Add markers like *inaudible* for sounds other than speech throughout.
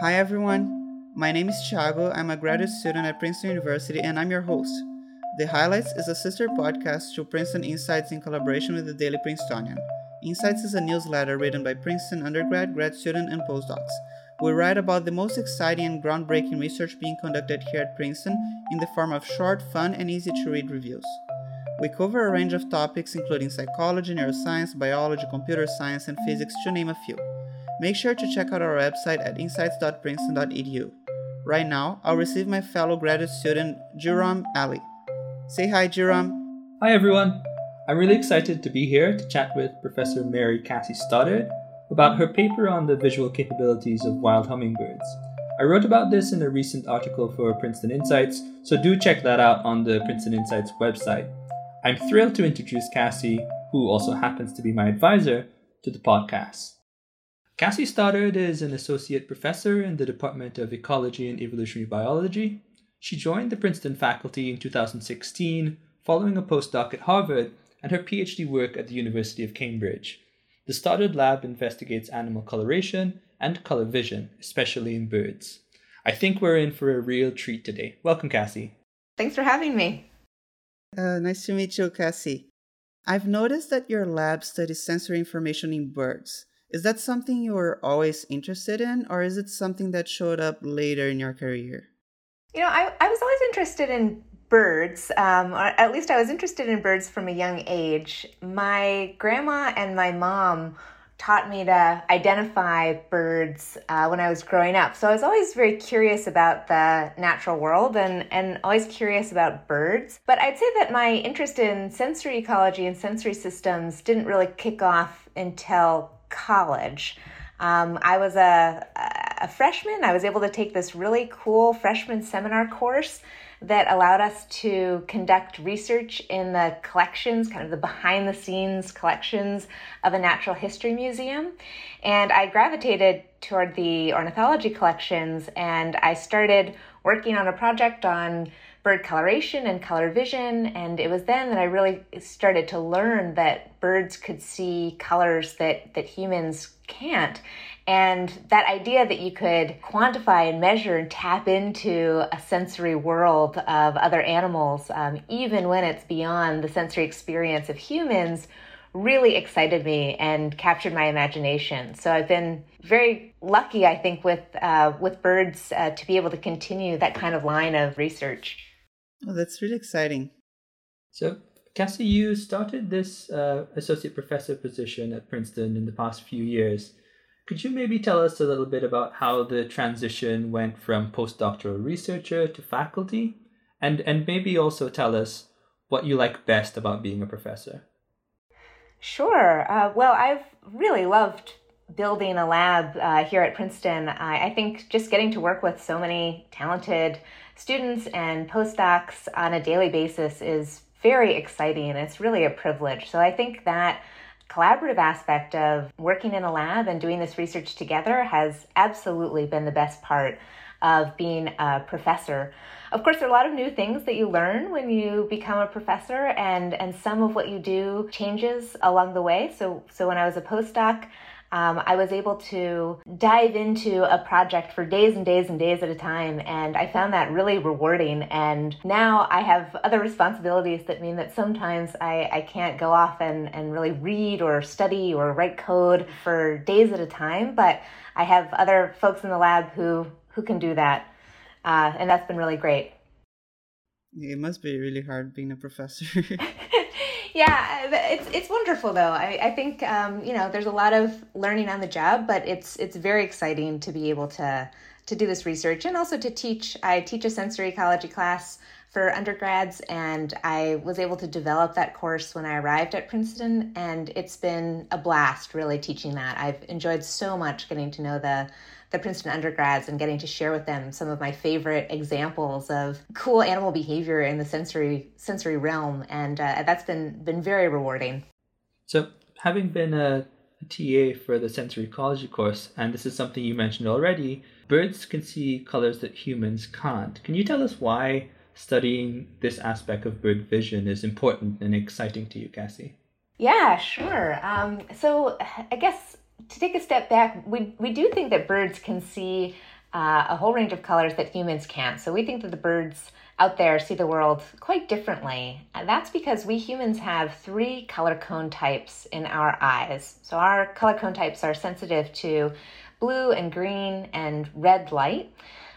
Hi everyone, my name is Thiago. I'm a graduate student at Princeton University and I'm your host. The Highlights is a sister podcast to Princeton Insights in collaboration with the Daily Princetonian. Insights is a newsletter written by Princeton undergrad, grad student, and postdocs. We write about the most exciting and groundbreaking research being conducted here at Princeton in the form of short, fun, and easy to read reviews. We cover a range of topics including psychology, neuroscience, biology, computer science, and physics, to name a few. Make sure to check out our website at insights.princeton.edu. Right now, I'll receive my fellow graduate student, Jerome Ali. Say hi, Jerome. Hi, everyone. I'm really excited to be here to chat with Professor Mary Cassie Stoddard about her paper on the visual capabilities of wild hummingbirds. I wrote about this in a recent article for Princeton Insights, so do check that out on the Princeton Insights website. I'm thrilled to introduce Cassie, who also happens to be my advisor, to the podcast. Cassie Stoddard is an associate professor in the Department of Ecology and Evolutionary Biology she joined the Princeton faculty in 2016 following a postdoc at Harvard and her PhD work at the University of Cambridge. The Stoddard Lab investigates animal coloration and color vision, especially in birds. I think we're in for a real treat today. Welcome, Cassie. Thanks for having me. Uh, nice to meet you, Cassie. I've noticed that your lab studies sensory information in birds. Is that something you were always interested in, or is it something that showed up later in your career? You know, I, I was always interested in birds, um, or at least I was interested in birds from a young age. My grandma and my mom taught me to identify birds uh, when I was growing up. So I was always very curious about the natural world and, and always curious about birds. But I'd say that my interest in sensory ecology and sensory systems didn't really kick off until college. Um, I was a, a freshman. I was able to take this really cool freshman seminar course that allowed us to conduct research in the collections, kind of the behind the scenes collections of a natural history museum. And I gravitated toward the ornithology collections and I started working on a project on bird coloration and color vision. And it was then that I really started to learn that birds could see colors that, that humans can't. And that idea that you could quantify and measure and tap into a sensory world of other animals, um, even when it's beyond the sensory experience of humans, really excited me and captured my imagination. So I've been very lucky, I think, with uh, with birds uh, to be able to continue that kind of line of research. Oh, that's really exciting. So, Cassie, you started this uh, associate professor position at Princeton in the past few years. Could you maybe tell us a little bit about how the transition went from postdoctoral researcher to faculty? And, and maybe also tell us what you like best about being a professor. Sure. Uh, well, I've really loved building a lab uh, here at Princeton. I, I think just getting to work with so many talented students and postdocs on a daily basis is very exciting. It's really a privilege. So I think that collaborative aspect of working in a lab and doing this research together has absolutely been the best part of being a professor. Of course, there are a lot of new things that you learn when you become a professor, and, and some of what you do changes along the way. So, so when I was a postdoc, um, I was able to dive into a project for days and days and days at a time, and I found that really rewarding. And now I have other responsibilities that mean that sometimes I, I can't go off and, and really read or study or write code for days at a time, but I have other folks in the lab who, who can do that, uh, and that's been really great. It must be really hard being a professor. *laughs* yeah, it's it's wonderful though. I I think um, you know there's a lot of learning on the job, but it's it's very exciting to be able to to do this research and also to teach. I teach a sensory ecology class for undergrads, and I was able to develop that course when I arrived at Princeton, and it's been a blast really teaching that. I've enjoyed so much getting to know the the Princeton undergrads and getting to share with them some of my favorite examples of cool animal behavior in the sensory sensory realm, and uh, that's been been very rewarding. So, having been a, TA for the sensory ecology course, and this is something you mentioned already, birds can see colors that humans can't. Can you tell us why studying this aspect of bird vision is important and exciting to you, Cassie? Yeah, sure. Um, so I guess to take a step back, we, we do think that birds can see uh, a whole range of colors that humans can't. So we think that the birds out there see the world quite differently. And that's because we humans have three color cone types in our eyes. So our color cone types are sensitive to blue and green and red light.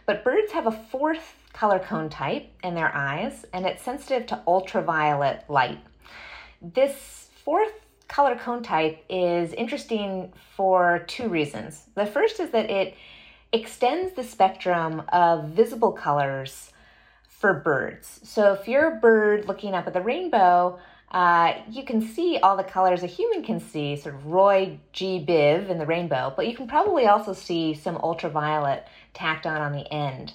But birds have a fourth color cone type in their eyes, and it's sensitive to ultraviolet light. This fourth color cone type is interesting for two reasons. The first is that it extends the spectrum of visible colors for birds. So if you're a bird looking up at the rainbow, uh, you can see all the colors a human can see, sort of Roy G. Biv in the rainbow, but you can probably also see some ultraviolet tacked on on the end.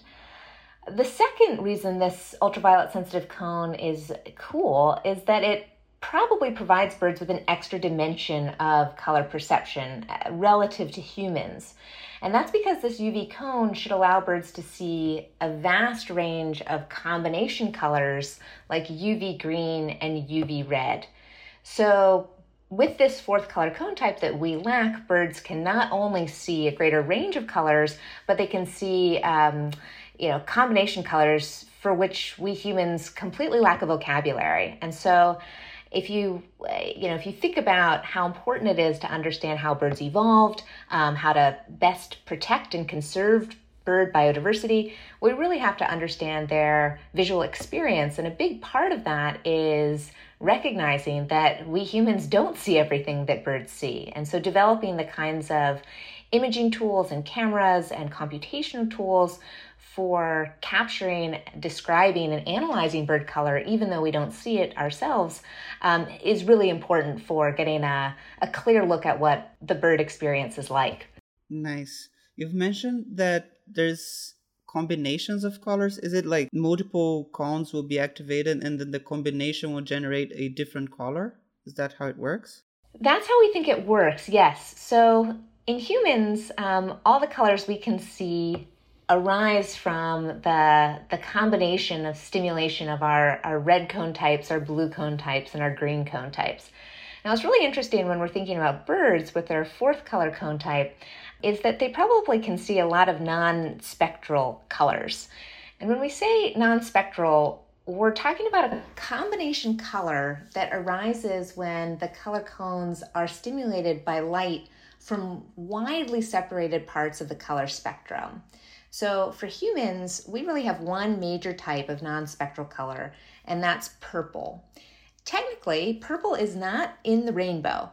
The second reason this ultraviolet sensitive cone is cool is that it probably provides birds with an extra dimension of color perception uh, relative to humans. And that's because this UV cone should allow birds to see a vast range of combination colors like UV green and UV red. So, with this fourth color cone type that we lack, birds can not only see a greater range of colors, but they can see, um, you know, combination colors for which we humans completely lack a vocabulary. And so, if you you know if you think about how important it is to understand how birds evolved um, how to best protect and conserve bird biodiversity we really have to understand their visual experience. And a big part of that is recognizing that we humans don't see everything that birds see. And so developing the kinds of imaging tools and cameras and computational tools for capturing, describing, and analyzing bird color, even though we don't see it ourselves, um, is really important for getting a, a clear look at what the bird experience is like. Nice. You've mentioned that there's combinations of colors. Is it like multiple cones will be activated and then the combination will generate a different color? Is that how it works? That's how we think it works, yes. So in humans, um, all the colors we can see arise from the the combination of stimulation of our, our red cone types, our blue cone types, and our green cone types. Now, it's really interesting when we're thinking about birds with their fourth color cone type, is that they probably can see a lot of non spectral colors. And when we say non spectral, we're talking about a combination color that arises when the color cones are stimulated by light from widely separated parts of the color spectrum. So for humans, we really have one major type of non-spectral color, and that's purple. Technically, purple is not in the rainbow.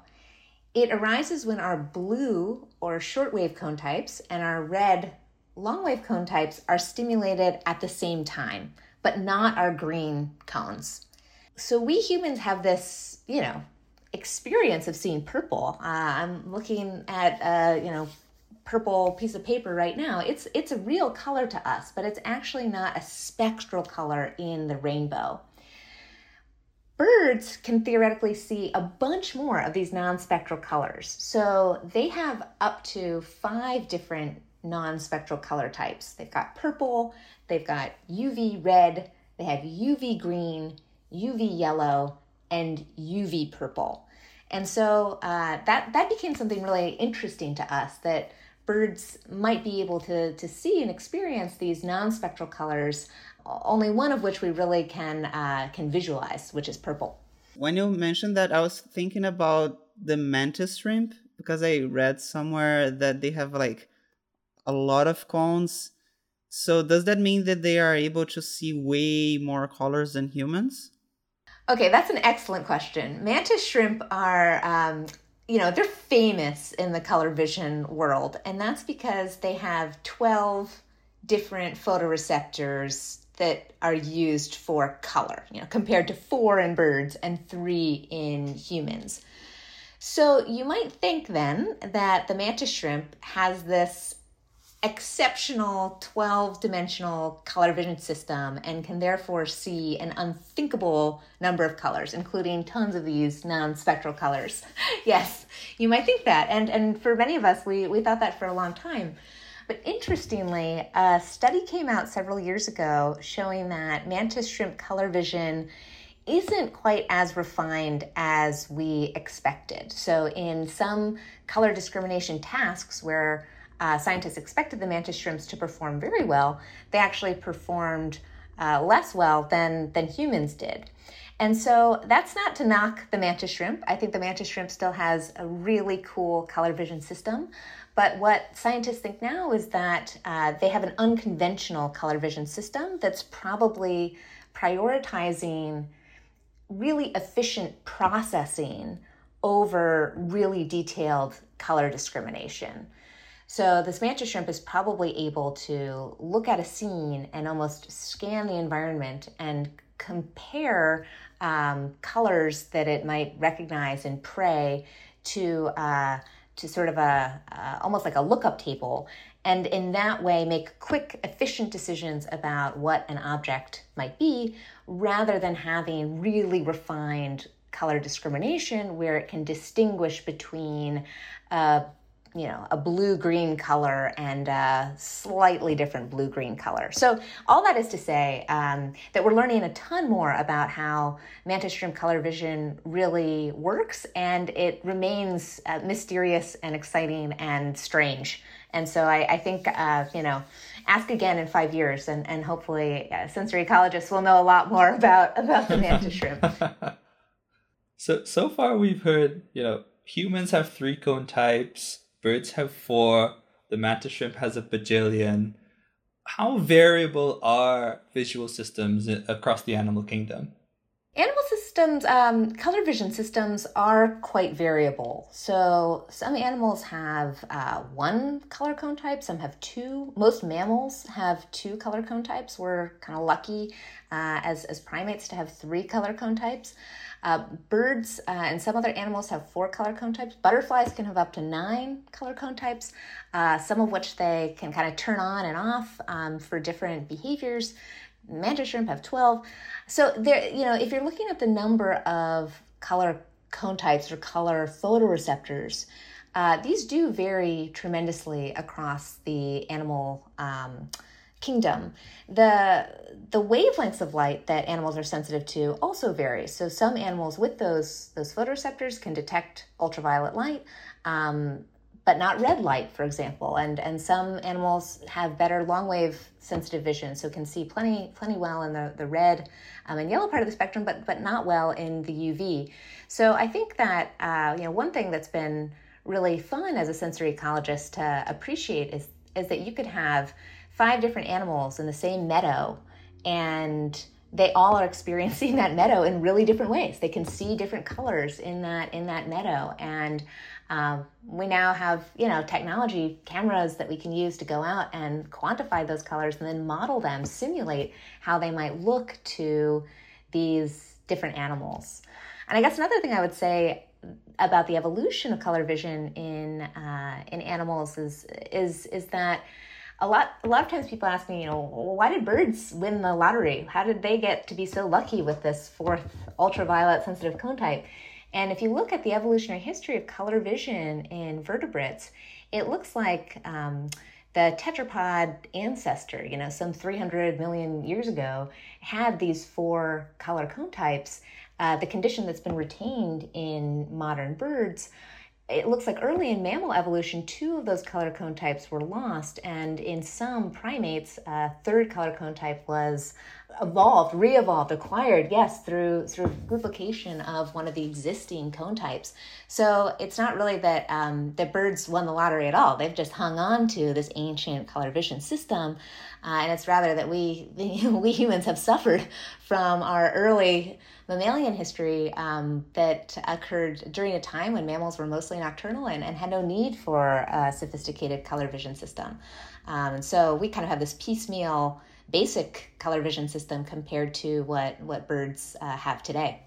It arises when our blue or shortwave cone types and our red longwave cone types are stimulated at the same time, but not our green cones. So we humans have this, you know, experience of seeing purple. Uh, I'm looking at, uh, you know, purple piece of paper right now, it's it's a real color to us, but it's actually not a spectral color in the rainbow. Birds can theoretically see a bunch more of these non-spectral colors. So they have up to five different non-spectral color types. They've got purple, they've got UV red, they have UV green, UV yellow, and UV purple. And so uh, that that became something really interesting to us that birds might be able to, to see and experience these non-spectral colors, only one of which we really can uh, can visualize, which is purple. When you mentioned that, I was thinking about the mantis shrimp because I read somewhere that they have like a lot of cones. So does that mean that they are able to see way more colors than humans? Okay, that's an excellent question. Mantis shrimp are um, you know, they're famous in the color vision world, and that's because they have 12 different photoreceptors that are used for color, you know, compared to four in birds and three in humans. So you might think then that the mantis shrimp has this exceptional 12 dimensional color vision system and can therefore see an unthinkable number of colors, including tons of these non spectral colors. *laughs* yes, you might think that. And, and for many of us, we, we thought that for a long time. But interestingly, a study came out several years ago showing that mantis shrimp color vision isn't quite as refined as we expected. So, in some color discrimination tasks where uh, scientists expected the mantis shrimps to perform very well, they actually performed uh, less well than, than humans did. And so that's not to knock the mantis shrimp. I think the mantis shrimp still has a really cool color vision system. But what scientists think now is that uh, they have an unconventional color vision system that's probably prioritizing really efficient processing over really detailed color discrimination. So this mantis shrimp is probably able to look at a scene and almost scan the environment and compare um, colors that it might recognize in prey to uh, to sort of a uh, almost like a lookup table, and in that way make quick, efficient decisions about what an object might be, rather than having really refined color discrimination where it can distinguish between a you know a blue green color and a slightly different blue green color. So all that is to say um, that we're learning a ton more about how mantis shrimp color vision really works and it remains uh, mysterious and exciting and strange. And so i, I think uh, you know ask again in five years and, and hopefully uh, sensory ecologists will know a lot more about about the mantis shrimp. *laughs* So so far we've heard you know humans have three cone types birds have four, the mantis shrimp has a bajillion. How variable are visual systems across the animal kingdom? Animal systems, um, color vision systems are quite variable. So some animals have uh, one color cone type, some have two. Most mammals have two color cone types. We're kind of lucky uh, as, as primates to have three color cone types. Uh, birds uh, and some other animals have four color cone types. Butterflies can have up to nine color cone types, uh, some of which they can kind of turn on and off um, for different behaviors. Mantis shrimp have 12. So there, you know, if you're looking at the number of color cone types or color photoreceptors, uh, these do vary tremendously across the animal um, kingdom. The the wavelengths of light that animals are sensitive to also vary. So some animals with those those photoreceptors can detect ultraviolet light. Um, but not red light, for example, and and some animals have better long wave sensitive vision, so can see plenty plenty well in the the red um, and yellow part of the spectrum, but but not well in the UV. So I think that uh, you know one thing that's been really fun as a sensory ecologist to appreciate is is that you could have five different animals in the same meadow and they all are *laughs* experiencing that meadow in really different ways. They can see different colors in that in that meadow. And um, we now have you know technology cameras that we can use to go out and quantify those colors and then model them simulate how they might look to these different animals. And i guess another thing i would say about the evolution of color vision in uh, in animals is is is that a lot a lot of times people ask me you know why did birds win the lottery? How did they get to be so lucky with this fourth ultraviolet sensitive cone type and if you look at the evolutionary history of color vision in vertebrates it looks like um, the tetrapod ancestor you know some 300 million years ago had these four color cone types. Uh, the condition that's been retained in modern birds it looks like early in mammal evolution, two of those color cone types were lost, and in some primates, a third color cone type was evolved, re-evolved, acquired, yes, through through duplication of one of the existing cone types. So it's not really that um, the birds won the lottery at all. They've just hung on to this ancient color vision system, uh, and it's rather that we *laughs* we humans have suffered from our early mammalian history um, that occurred during a time when mammals were mostly nocturnal and, and had no need for a sophisticated color vision system. Um, so we kind of have this piecemeal basic color vision system compared to what, what birds uh, have today.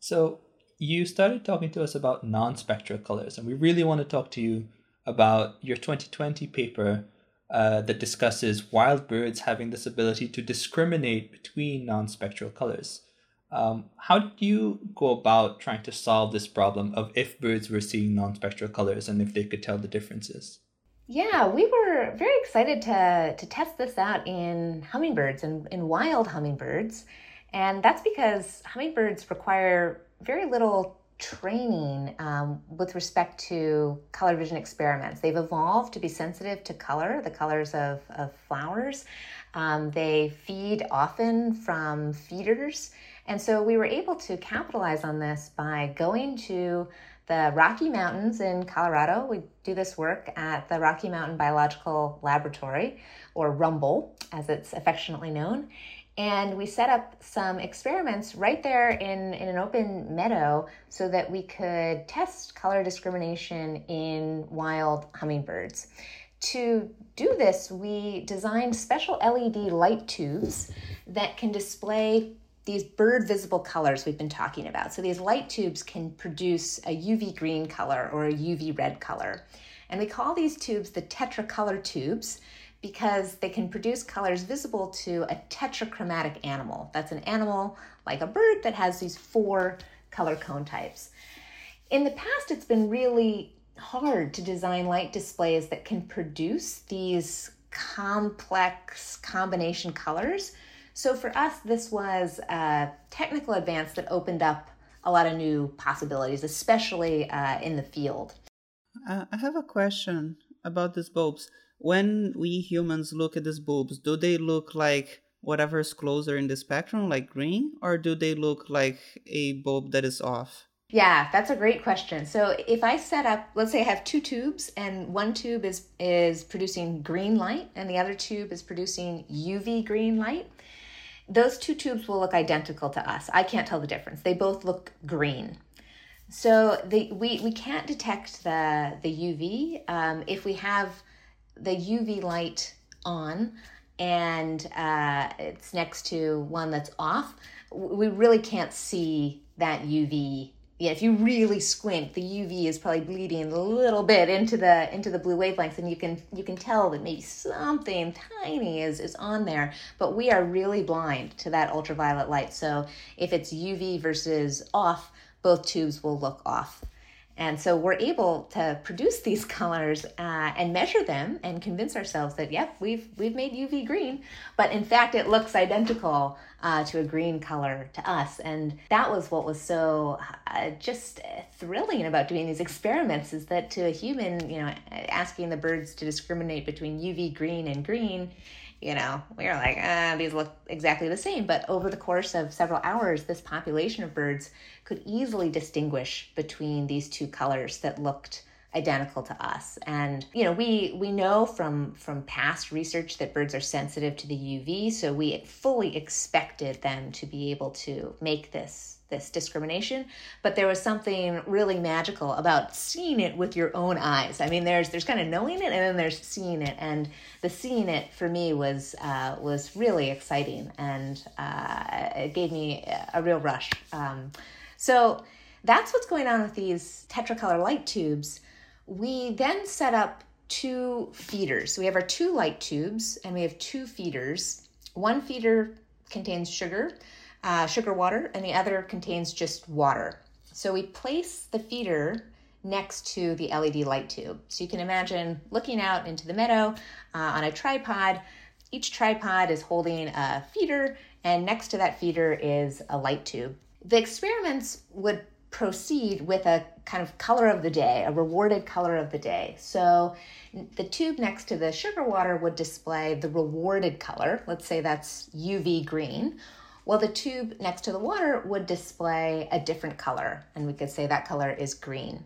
So you started talking to us about non-spectral colors, and we really want to talk to you about your 2020 paper uh, that discusses wild birds having this ability to discriminate between non-spectral colors. Um, how did you go about trying to solve this problem of if birds were seeing non-spectral colors and if they could tell the differences? Yeah, we were very excited to, to test this out in hummingbirds and in wild hummingbirds. And that's because hummingbirds require very little training um, with respect to color vision experiments. They've evolved to be sensitive to color, the colors of, of flowers. Um, they feed often from feeders. And so we were able to capitalize on this by going to the Rocky Mountains in Colorado. We do this work at the Rocky Mountain Biological Laboratory, or Rumble, as it's affectionately known. And we set up some experiments right there in, in an open meadow so that we could test color discrimination in wild hummingbirds. To do this, we designed special LED light tubes that can display these bird visible colors we've been talking about. So these light tubes can produce a UV green color or a UV red color. And we call these tubes the tetracolor tubes because they can produce colors visible to a tetrachromatic animal. That's an animal like a bird that has these four color cone types. In the past, it's been really hard to design light displays that can produce these complex combination colors so for us, this was a technical advance that opened up a lot of new possibilities, especially uh, in the field. Uh, I have a question about these bulbs. When we humans look at these bulbs, do they look like whatever is closer in the spectrum, like green, or do they look like a bulb that is off? Yeah, that's a great question. So if I set up, let's say I have two tubes and one tube is is producing green light and the other tube is producing UV green light, those two tubes will look identical to us. I can't tell the difference. They both look green. So the, we, we can't detect the, the UV. Um, if we have the UV light on and uh, it's next to one that's off, we really can't see that UV yeah, if you really squint, the UV is probably bleeding a little bit into the into the blue wavelengths, and you can you can tell that maybe something tiny is is on there. But we are really blind to that ultraviolet light. So if it's UV versus off, both tubes will look off. And so we're able to produce *laughs* these colors uh, and measure them and convince ourselves that, yep, we've, we've made UV green. But in fact, it looks identical uh, to a green color to us. And that was what was so uh, just thrilling about doing these experiments is that to a human, you know, asking the birds to discriminate between UV green and green you know, we were like, ah, these look exactly the same. But over the course of several hours, this population of birds could easily distinguish between these two colors that looked identical to us and you know we we know from from past research that birds are sensitive to the uv so we fully expected them to be able to make this this discrimination but there was something really magical about seeing it with your own eyes. I mean there's there's kind of knowing it and then there's seeing it. And the seeing it for me was uh, was really exciting and uh, it gave me a real rush. Um, so that's what's going on with these tetracolor light tubes. We then set up two feeders. So we have our two light tubes and we have two feeders. One feeder contains sugar uh, sugar water, and the other contains just water. So we place the feeder next to the LED light tube. So you can imagine looking out into the meadow uh, on a tripod. Each tripod is holding a feeder, and next to that feeder is a light tube. The experiments would proceed with a kind of color of the day, a rewarded color of the day. So the tube next to the sugar water would display the rewarded color. Let's say that's UV green well, the tube next to the water would display a different color, and we could say that color is green.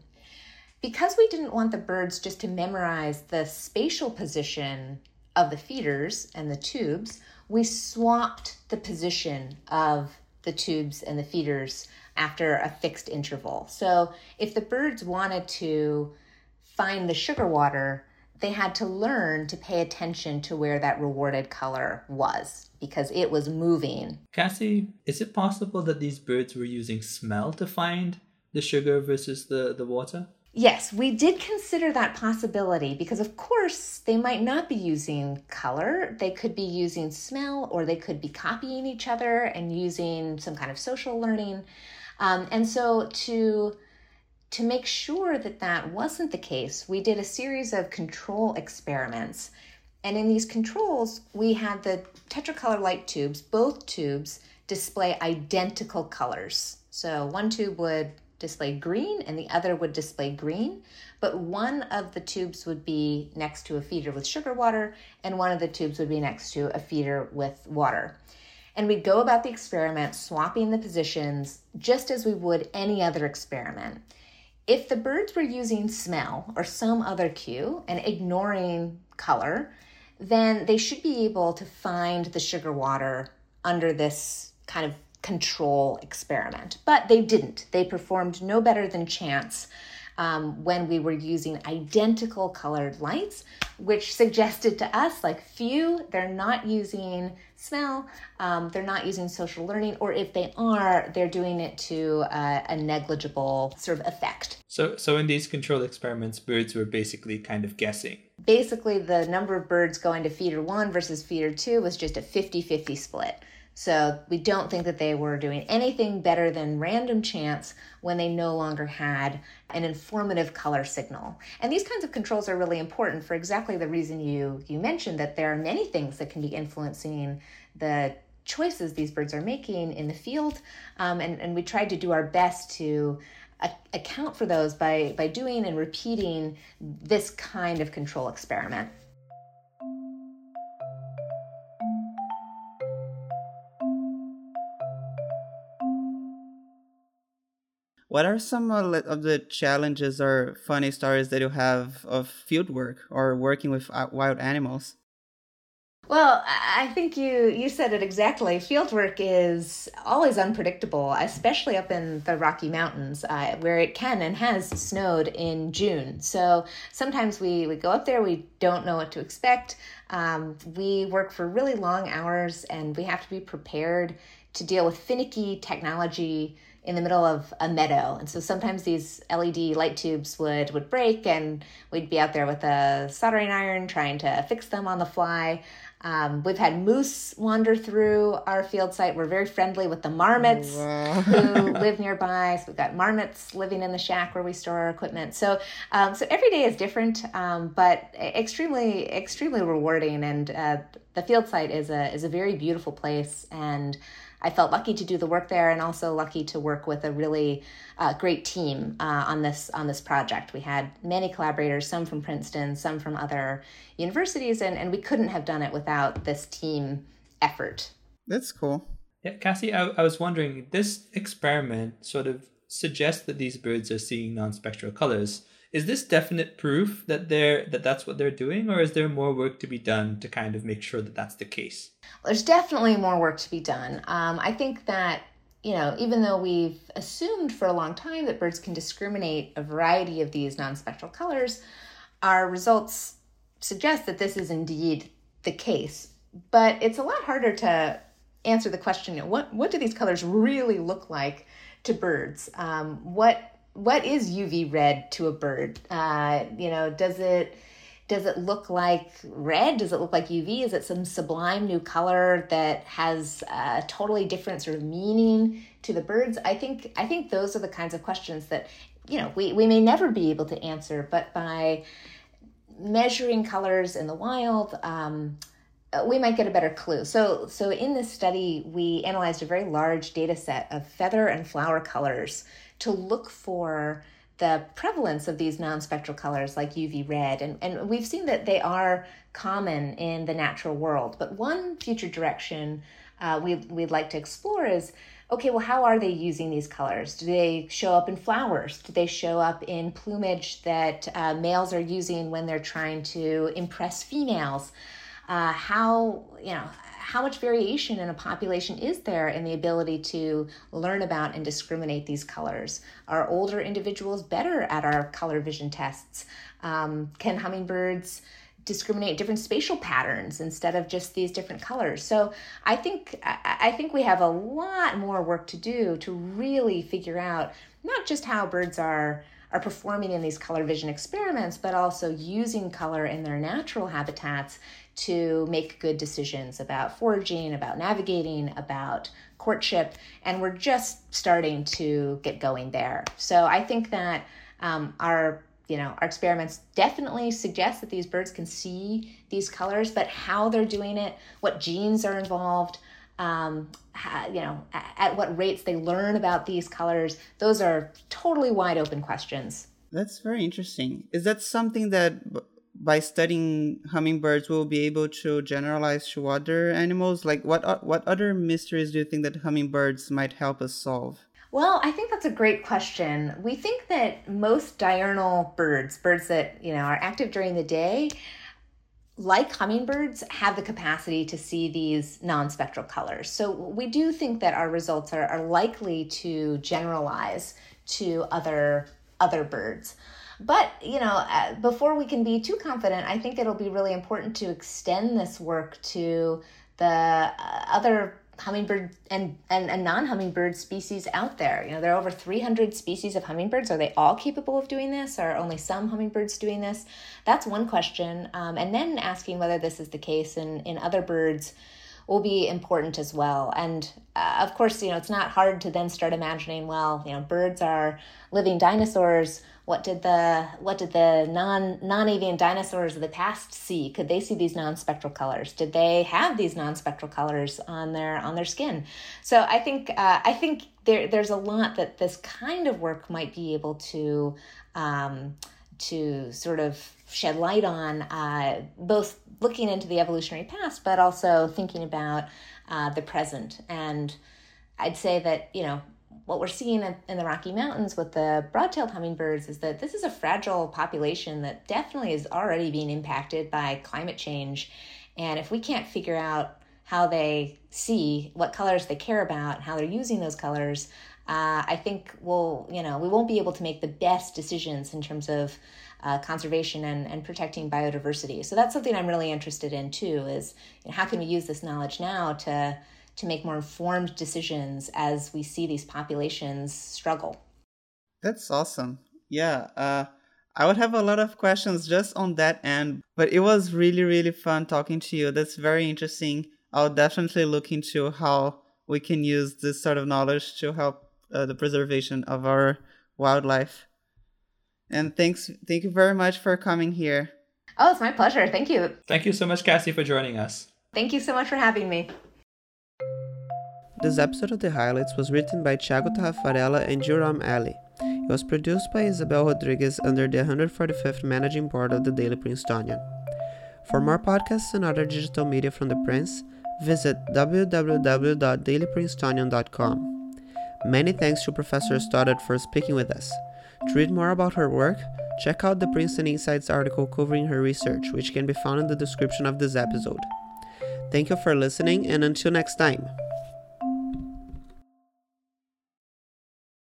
Because we didn't want the birds just to memorize the spatial position of the feeders and the tubes, we swapped the position of the tubes and the feeders after a fixed interval. So if the birds wanted to find the sugar water, they had to learn to pay attention to where that rewarded color was because it was moving. Cassie, is it possible that these birds were using smell to find the sugar versus the, the water? Yes, we did consider that possibility because, of course, they might not be using color. They could be using smell or they could be copying each other and using some kind of social learning. Um, and so, to to make sure that that wasn't the case, we did a series of control experiments. And in these controls, we had the tetracolor light tubes, both tubes display identical colors. So one tube would display green and the other would display green, but one of the tubes would be next to a feeder with sugar water and one of the tubes would be next to a feeder with water. And we'd go about the experiment swapping the positions just as we would any other experiment. If the birds were using smell or some other cue and ignoring color, then they should be able to find the sugar water under this kind of control experiment. But they didn't. They performed no better than chance um, when we were using identical colored lights, which suggested to us like, phew, they're not using smell, um, they're not using social learning, or if they are, they're doing it to uh, a negligible sort of effect. So, so in these controlled experiments, birds were basically kind of guessing. Basically, the number of birds going to feeder one versus feeder two was just a 50 50 split. So we don't think that they were doing anything better than random chance when they no longer had an informative color signal. And these kinds of controls are really important for exactly the reason you you mentioned that there are many things that can be influencing the choices these birds are making in the field. Um, and, and we tried to do our best to account for those by, by doing and repeating this kind of control experiment. What are some of the challenges or funny stories that you have of field work or working with uh, wild animals? Well, I think you you said it exactly. Fieldwork is always unpredictable, especially up in the Rocky Mountains, uh, where it can and has snowed in June. So sometimes we we go up there, we don't know what to expect. Um, we work for really long hours, and we have to be prepared to deal with finicky technology in the middle of a meadow. And so sometimes these LED light tubes would would break and we'd be out there with a soldering iron trying to fix them on the fly. Um, we've had moose wander through our field site. We're very friendly with the marmots wow. who *laughs* live nearby. So we've got marmots living in the shack where we store our equipment. So, um, so every day is different, um, but extremely, extremely rewarding. And uh, the field site is a is a very beautiful place and. I felt lucky to do the work there, and also lucky to work with a really uh, great team uh, on this on this project. We had many collaborators, some from Princeton, some from other universities, and, and we couldn't have done it without this team effort. That's cool. Yeah, Cassie, I, I was wondering, this experiment sort of suggests that these birds are seeing non-spectral colors is this definite proof that they're that that's what they're doing or is there more work to be done to kind of make sure that that's the case? There's definitely more work to be done. Um, i think that you know even though we've assumed for a long time that birds can discriminate a variety of these non-spectral colors our results suggest that this is indeed the case. But it's a lot harder to answer the question what what do these colors really look like to birds? Um, what what is UV red to a bird? Uh, you know, does it does it look like red? Does it look like UV? Is it some sublime new color that has a totally different sort of meaning to the birds? I think I think those are the kinds of questions that you know we, we may never be able to answer, but by measuring colors in the wild, um, we might get a better clue. So, so in this study, we analyzed a very large data set of feather and flower colors to look for the prevalence of these non-spectral colors like UV red. And, and we've seen that they are common in the natural world. But one future direction uh, we, we'd like to explore is okay well how are they using these colors? Do they show up in flowers? Do they show up in plumage that uh, males are using when they're trying to impress females uh, how you know how much variation in a population is there in the ability to learn about and discriminate these colors? Are older individuals better at our color vision tests? Um, can hummingbirds discriminate different spatial patterns instead of just these different colors? So I think I think we have a lot more work to do to really figure out not just how birds are are performing in these color vision experiments, but also using color in their natural habitats to make good decisions about foraging, about navigating, about courtship, and we're just starting to get going there. So I think that um, our you know our experiments definitely suggest that these birds can see these colors, but how they're doing it, what genes are involved, um, you know, at what rates they learn about these colors, those are totally wide open questions. That's very interesting. Is that something that by studying hummingbirds we'll be able to generalize to other animals? Like what uh, what other mysteries do you think that hummingbirds might help us solve? Well, I think that's a great question. We think that most diurnal birds, birds that, you know, are active during the day, like hummingbirds, have the capacity to see these non spectral colors. So we do think that our results are, are likely to generalize to other other birds. But, you know, uh, before we can be too confident, I think it'll be really important to extend this work to the uh, other hummingbird and, and, and non-hummingbird species out there. You know, there are over 300 species of hummingbirds. Are they all capable of doing this? Or are only some hummingbirds doing this? That's one question. Um, and then asking whether this is the case in, in other birds will be important as well. And uh, of course, you know, it's not hard to then start imagining, well, you know, birds are living dinosaurs what did the what did the non non-avian dinosaurs of the past see? Could they see these non-spectral colors? Did they have these non-spectral colors on their on their skin? So i think uh, i think there there's a lot that this kind of work might be able to um, to sort of shed light on uh, both looking into the evolutionary past but also thinking about uh, the present. And i'd say that you know what we're seeing in, the Rocky Mountains with the broad-tailed hummingbirds is that this is a fragile population that definitely is already being impacted by climate change. And if we can't figure out how they see, what colors they care about, and how they're using those colors, uh, I think we'll, you know, we won't be able to make the best decisions in terms of uh, conservation and, and protecting biodiversity. So that's something I'm really interested in too. Is you know, how can we use this knowledge now to to make more informed decisions as we see these populations struggle. That's awesome. Yeah, uh, I would have a lot of questions just on that end, but it was really, really fun talking to you. That's very interesting. I'll definitely look into how we can use this sort of knowledge to help uh, the preservation of our wildlife. And thanks, thank you very much for coming here. Oh, it's my pleasure. Thank you. Thank you so much, Cassie, for joining us. Thank you so much for having me. This episode of The Highlights was written by Thiago Tarrafarella and Joram Ali. It was produced by Isabel Rodriguez under the 145th Managing Board of the Daily Princetonian. For more podcasts and other digital media from the Prince, visit www.dailyprincetonian.com. Many thanks to Professor Stoddard for speaking with us. To read more about her work, check out the Princeton Insights article covering her research, which can be found in the description of this episode. Thank you for listening, and until next time.